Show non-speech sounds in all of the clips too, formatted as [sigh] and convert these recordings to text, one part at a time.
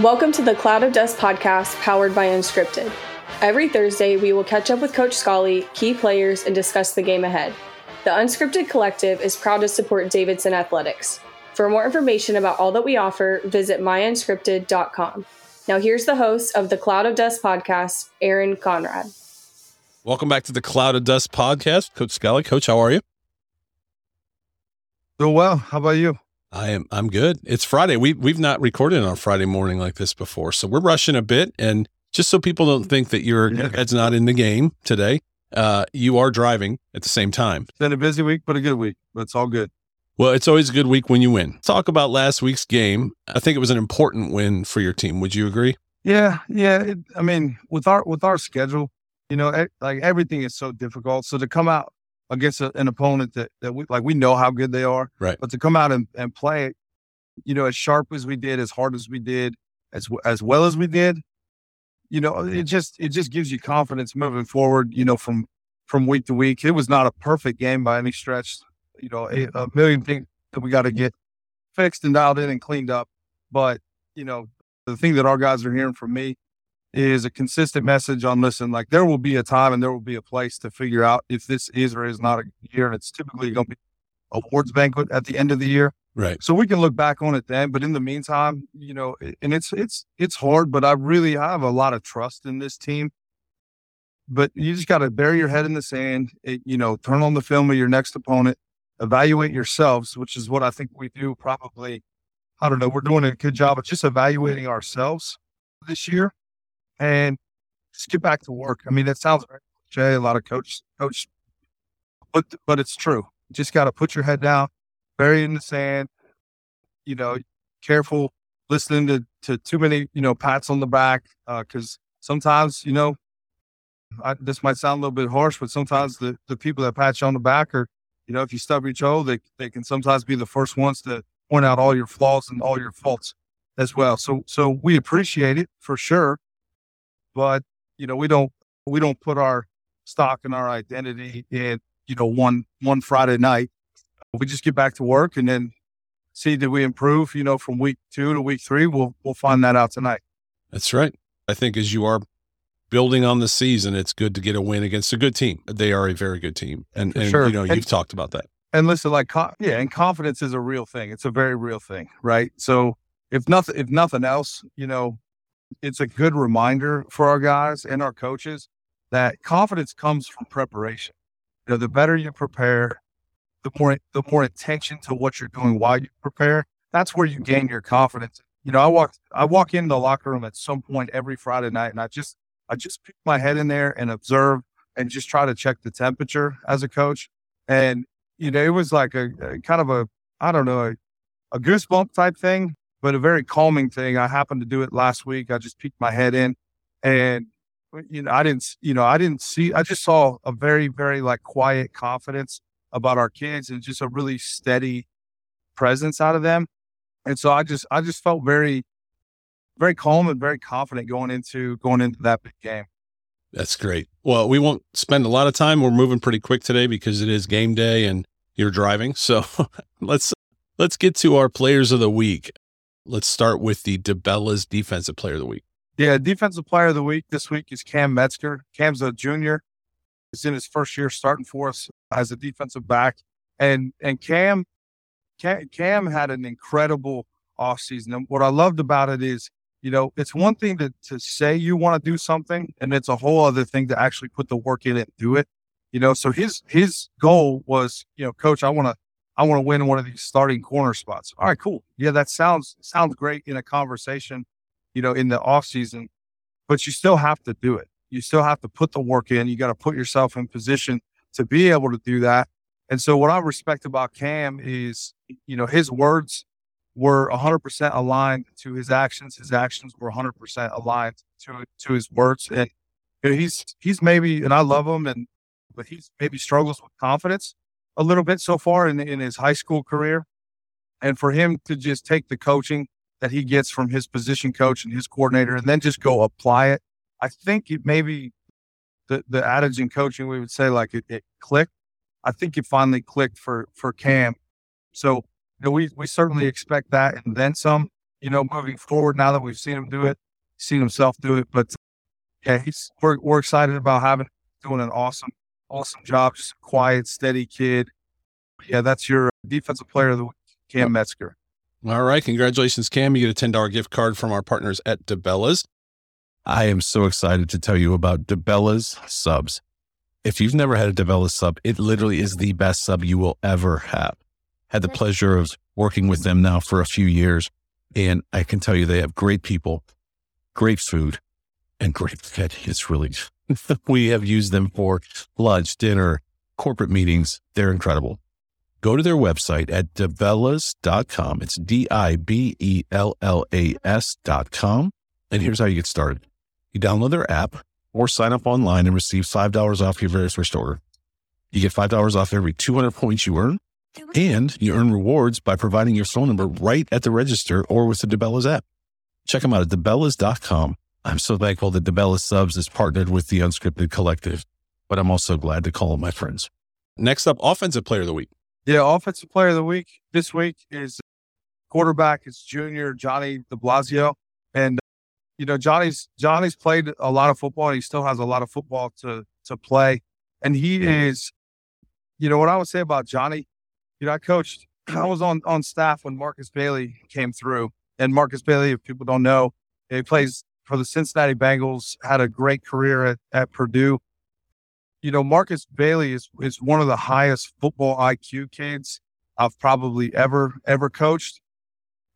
Welcome to the Cloud of Dust podcast powered by Unscripted. Every Thursday, we will catch up with Coach Scully, key players, and discuss the game ahead. The Unscripted Collective is proud to support Davidson Athletics. For more information about all that we offer, visit myunscripted.com. Now, here's the host of the Cloud of Dust podcast, Aaron Conrad. Welcome back to the Cloud of Dust podcast. Coach Scully. Coach, how are you? Doing well. How about you? I am I'm good. It's Friday. We we've not recorded on Friday morning like this before. So we're rushing a bit and just so people don't think that your yeah. head's not in the game today, uh, you are driving at the same time. It's been a busy week, but a good week. But it's all good. Well, it's always a good week when you win. Talk about last week's game. I think it was an important win for your team. Would you agree? Yeah, yeah. It, I mean, with our with our schedule, you know, like everything is so difficult. So to come out against a, an opponent that, that we like we know how good they are. Right. But to come out and, and play it, you know, as sharp as we did, as hard as we did, as as well as we did, you know, it just it just gives you confidence moving forward, you know, from from week to week. It was not a perfect game by any stretch. You know, a, a million things that we got to get fixed and dialed in and cleaned up. But, you know, the thing that our guys are hearing from me is a consistent message on listen, like there will be a time and there will be a place to figure out if this is or is not a year. And it's typically going to be awards banquet at the end of the year. Right. So we can look back on it then. But in the meantime, you know, and it's it's it's hard, but I really have a lot of trust in this team. But you just got to bury your head in the sand, it, you know, turn on the film of your next opponent, evaluate yourselves, which is what I think we do probably. I don't know, we're doing a good job of just evaluating ourselves this year and just get back to work. I mean, that sounds very cliche, a lot of coach, coach, but, but it's true. You just got to put your head down, bury it in the sand, you know, careful listening to, to too many, you know, pats on the back. Uh, cause sometimes, you know, I, this might sound a little bit harsh, but sometimes the, the people that pat you on the back are, you know, if you stub your toe, they, they can sometimes be the first ones to point out all your flaws and all your faults as well. So, so we appreciate it for sure but you know we don't we don't put our stock and our identity in you know one one Friday night. We just get back to work and then see did we improve. You know, from week two to week three, we'll we'll find that out tonight. That's right. I think as you are building on the season, it's good to get a win against a good team. They are a very good team, and, and sure. you know and, you've talked about that. And listen, like yeah, and confidence is a real thing. It's a very real thing, right? So if nothing, if nothing else, you know, it's a good reminder for our guys and our coaches that confidence comes from preparation. You know, the better you prepare, the more the more attention to what you're doing while you prepare. That's where you gain your confidence. You know, I walk I walk in the locker room at some point every Friday night, and I just I just pick my head in there and observe and just try to check the temperature as a coach. And you know, it was like a, a kind of a I don't know a, a goosebump type thing but a very calming thing. I happened to do it last week. I just peeked my head in and uh, you know, I didn't, you know, I didn't see, I just saw a very, very like quiet confidence about our kids and just a really steady presence out of them. And so I just, I just felt very, very calm and very confident going into, going into that big game. That's great. Well, we won't spend a lot of time. We're moving pretty quick today because it is game day and you're driving. So [laughs] let's, let's get to our players of the week. Let's start with the DiBella's Defensive Player of the Week. Yeah, Defensive Player of the Week this week is Cam Metzger. Cam's a junior. He's in his first year starting for us as a defensive back. And and Cam, Cam, had an incredible offseason. And what I loved about it is, you know, it's one thing to, to say you want to do something, and it's a whole other thing to actually put the work in and do it. You know, so his his goal was, you know, coach, I want to I want to win one of these starting corner spots. All right, cool. Yeah, that sounds sounds great in a conversation, you know, in the off season, but you still have to do it. You still have to put the work in. You got to put yourself in position to be able to do that. And so what I respect about Cam is, you know, his words were 100% aligned to his actions. His actions were 100% aligned to to his words. And you know, he's he's maybe, and I love him, and but he's maybe struggles with confidence a little bit so far in, in his high school career. And for him to just take the coaching that he gets from his position coach and his coordinator and then just go apply it, I think it maybe the, the adage in coaching, we would say like it, it clicked. I think it finally clicked for, for Cam. So you know, we, we certainly expect that and then some. you know, moving forward now that we've seen him do it, seen himself do it. But yeah, he's we're we're excited about having doing an awesome, awesome job. Just quiet, steady kid. Yeah, that's your uh, defensive player of the week, Cam Metzger. All right. Congratulations, Cam. You get a $10 gift card from our partners at DiBella's. I am so excited to tell you about DiBella's subs. If you've never had a DiBella's sub, it literally is the best sub you will ever have. Had the pleasure of working with them now for a few years. And I can tell you they have great people, great food, and great fit. It's really, [laughs] we have used them for lunch, dinner, corporate meetings. They're incredible. Go to their website at dibellas.com. It's D I B E L L A S.com. And here's how you get started you download their app or sign up online and receive $5 off your very first order. You get $5 off every 200 points you earn, and you earn rewards by providing your phone number right at the register or with the DiBella's app. Check them out at dibellas.com. I'm so thankful that DiBella's Subs is partnered with the Unscripted Collective, but I'm also glad to call them my friends. Next up, Offensive Player of the Week. Yeah, Offensive Player of the Week this week is quarterback. It's junior Johnny DeBlasio, and you know Johnny's Johnny's played a lot of football. and He still has a lot of football to to play, and he is, you know, what I would say about Johnny. You know, I coached. [clears throat] I was on on staff when Markus Bailey came through, and Markus Bailey, if people don't know, he plays for the Cincinnati Bengals. Had a great career at, at Purdue. You know, Markus Bailey is is one of the highest football IQ kids I've probably ever ever coached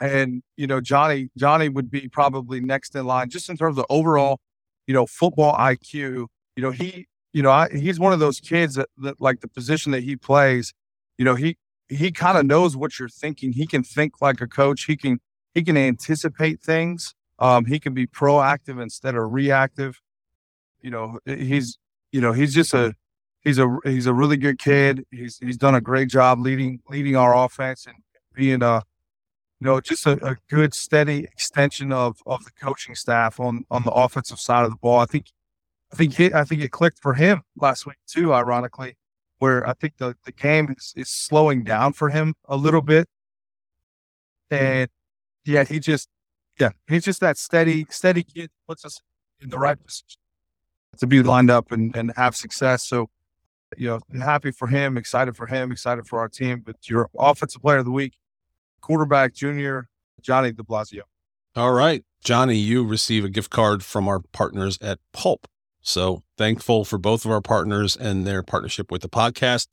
and you know Johnny Johnny would be probably next in line just in terms of overall, you know, football IQ. You know, he you know I, he's one of those kids that, that like the position that he plays. You know, he he kind of knows what you're thinking. He can think like a coach. He can he can anticipate things. Um, he can be proactive instead of reactive. You know, he's you know he's just a he's a he's a really good kid. He's he's done a great job leading leading our offense and being a you know, just a, a, good steady extension of of the coaching staff on on the offensive side of the ball. I think I think he, I think it clicked for him last week too, ironically, where I think the, the game is, is slowing down for him a little bit. And yeah, he just yeah, he's just that steady, steady kid puts us in the right position to be lined up and, and have success. So, you know, happy for him, excited for him, excited for our team. But your offensive player of the week, quarterback junior Johnny DeBlasio. All right. Johnny, you receive a gift card from our partners at Pulp. So thankful for both of our partners and their partnership with the podcast.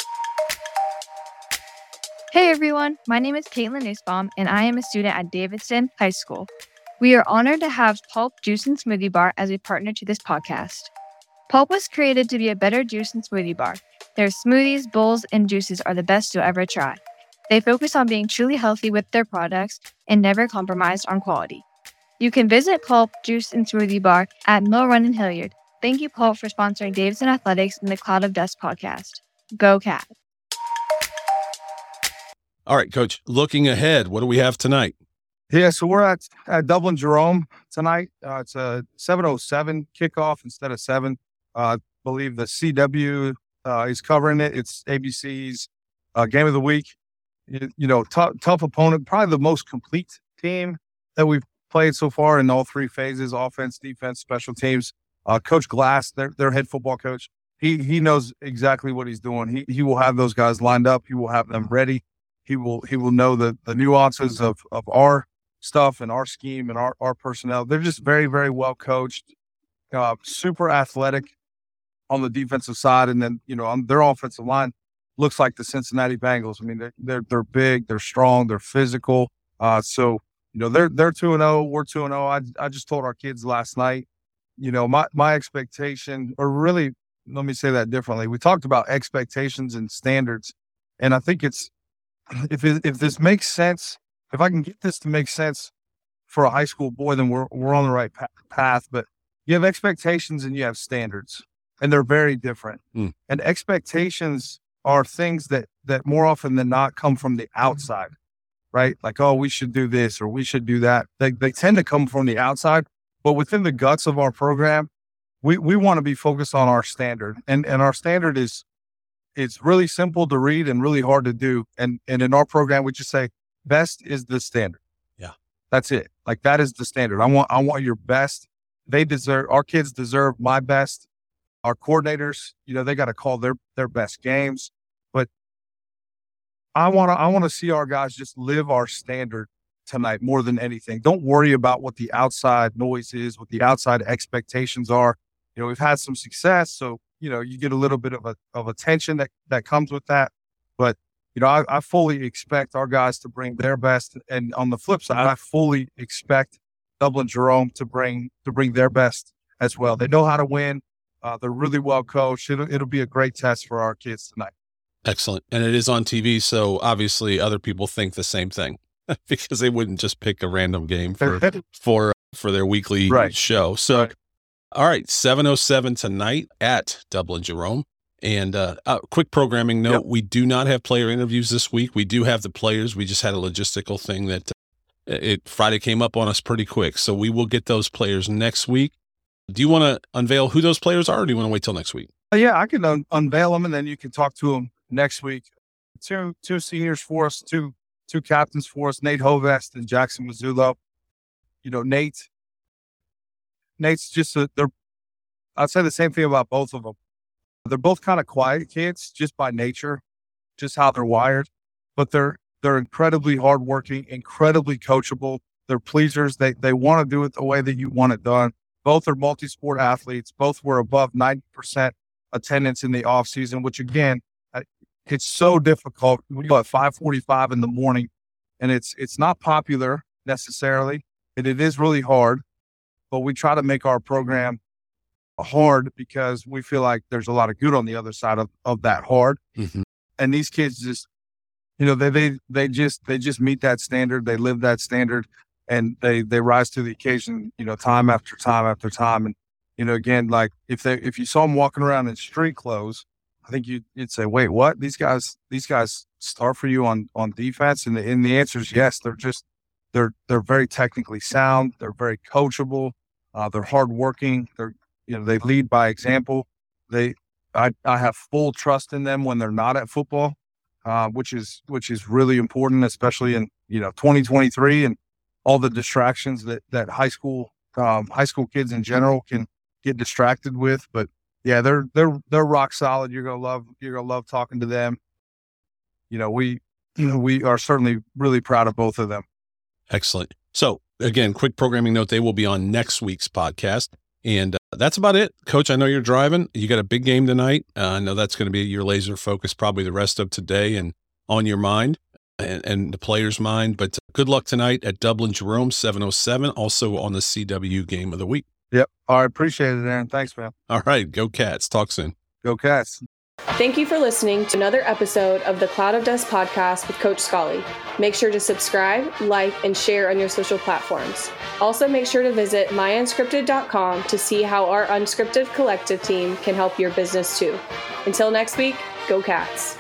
Hey everyone, my name is Caitlin Nussbaum and I am a student at Davidson High School. We are honored to have Pulp Juice and Smoothie Bar as a partner to this podcast. Pulp was created to be a better juice and smoothie bar. Their smoothies, bowls, and juices are the best you'll ever try. They focus on being truly healthy with their products and never compromise on quality. You can visit Pulp Juice and Smoothie Bar at Mill Run and Hilliard. Thank you, Pulp, for sponsoring Davidson Athletics and the Cloud of Dust podcast. Go Cat. All right, Coach. Looking ahead, what do we have tonight? Yeah, so we're at, at Dublin Jerome tonight. Uh, it's a 707 kickoff instead of 7. Uh, I believe the CW uh, is covering it. It's ABC's uh, game of the week you, you know, tough, tough opponent, probably the most complete team that we've played so far in all three phases offense, defense, special teams. Uh, coach Glass, their, their head football coach, he, he knows exactly what he's doing. He, he will have those guys lined up, he will have them ready. He will he will know the, the nuances of, of our stuff and our scheme and our, our personnel. They're just very, very well coached, uh, super athletic on the defensive side. And then, you know, on their offensive line, looks like the Cincinnati Bengals. I mean, they're they're, they're big, they're strong, they're physical. Uh, so you know they're they're two and zero, oh, we're two and zero. Oh. I I just told our kids last night. You know, my my expectation, or really, let me say that differently. We talked about expectations and standards, and I think it's if it, if this makes sense, if I can get this to make sense for a high school boy, then we're we're on the right path. But you have expectations and you have standards, and they're very different. Mm. And expectations are things that that more often than not come from the outside, right? Like, oh, we should do this or we should do that. They they tend to come from the outside, but within the guts of our program, we we want to be focused on our standard, and and our standard is it's really simple to read and really hard to do. And and in our program, we just say best is the standard. Yeah, that's it. Like that is the standard. I want I want your best. They deserve our kids deserve my best. Our coordinators, you know, they got to call their their best games. But I want to I want to see our guys just live our standard tonight more than anything. Don't worry about what the outside noise is, what the outside expectations are. You know, we've had some success, so you know you get a little bit of a of attention that that comes with that. But you know, I, I fully expect our guys to bring their best, and on the flip side, I fully expect Dublin Jerome to bring to bring their best as well. They know how to win. Uh, they're really well coached. It'll, it'll be a great test for our kids tonight. Excellent. And it is on TV. So obviously other people think the same thing [laughs] because they wouldn't just pick a random game for, [laughs] for, for their weekly Right. show. So, Right. all right, 707 tonight at Dublin Jerome. And uh, uh, quick programming note: Yep. we do not have player interviews this week. We do have the players. We just had a logistical thing that uh, it Friday came up on us pretty quick, so we will get those players next week. Do you want to unveil who those players are, or do you want to wait till next week? Uh, yeah, I can un- unveil them, and then you can talk to them next week. Two two seniors for us, two two captains for us, Nate Hovest and Jackson Mazzullo. You know, Nate. Nate's just a, they're. I'd say the same thing about both of them. They're both kind of quiet kids, just by nature, just how they're wired. But they're they're incredibly hardworking, incredibly coachable. They're pleasers. They they want to do it the way that you want it done. Both are multi-sport athletes. Both were above ninety percent attendance in the off season, which again, it's so difficult. We go at five forty-five in the morning, and it's it's not popular necessarily, and it is really hard. But we try to make our program hard because we feel like there's a lot of good on the other side of, of that hard. Mm-hmm. And these kids just, you know, they they they just they just meet that standard. They live that standard, and they they rise to the occasion. You know, time after time after time. And you know, again, like if they if you saw them walking around in street clothes, I think you you'd say, wait, what? These guys these guys start for you on on defense, and the and the answer is yes. They're just they're they're very technically sound. They're very coachable. Uh, they're hardworking. They're you know they lead by example. They I I have full trust in them when they're not at football, uh, which is which is really important, especially in you know 2023 and all the distractions that that high school um, high school kids in general can get distracted with. But yeah, they're they're they're rock solid. You're gonna love you're gonna love talking to them. You know we you know we are certainly really proud of both of them. Excellent. So, again, quick programming note they will be on next week's podcast. And uh, that's about it. Coach, I know you're driving. You got a big game tonight. Uh, I know that's going to be your laser focus probably the rest of today and on your mind and, and the player's mind. But uh, good luck tonight at Dublin Jerome 707, also on the CW game of the week. Yep. All right. Appreciate it, Aaron. Thanks, man. All right. Go Cats. Talk soon. Go Cats. Thank you for listening to another episode of the Cloud of Dust podcast with Coach Scully. Make sure to subscribe, like, and share on your social platforms. Also, make sure to visit myunscripted.com to see how our unscripted collective team can help your business too. Until next week, go Cats.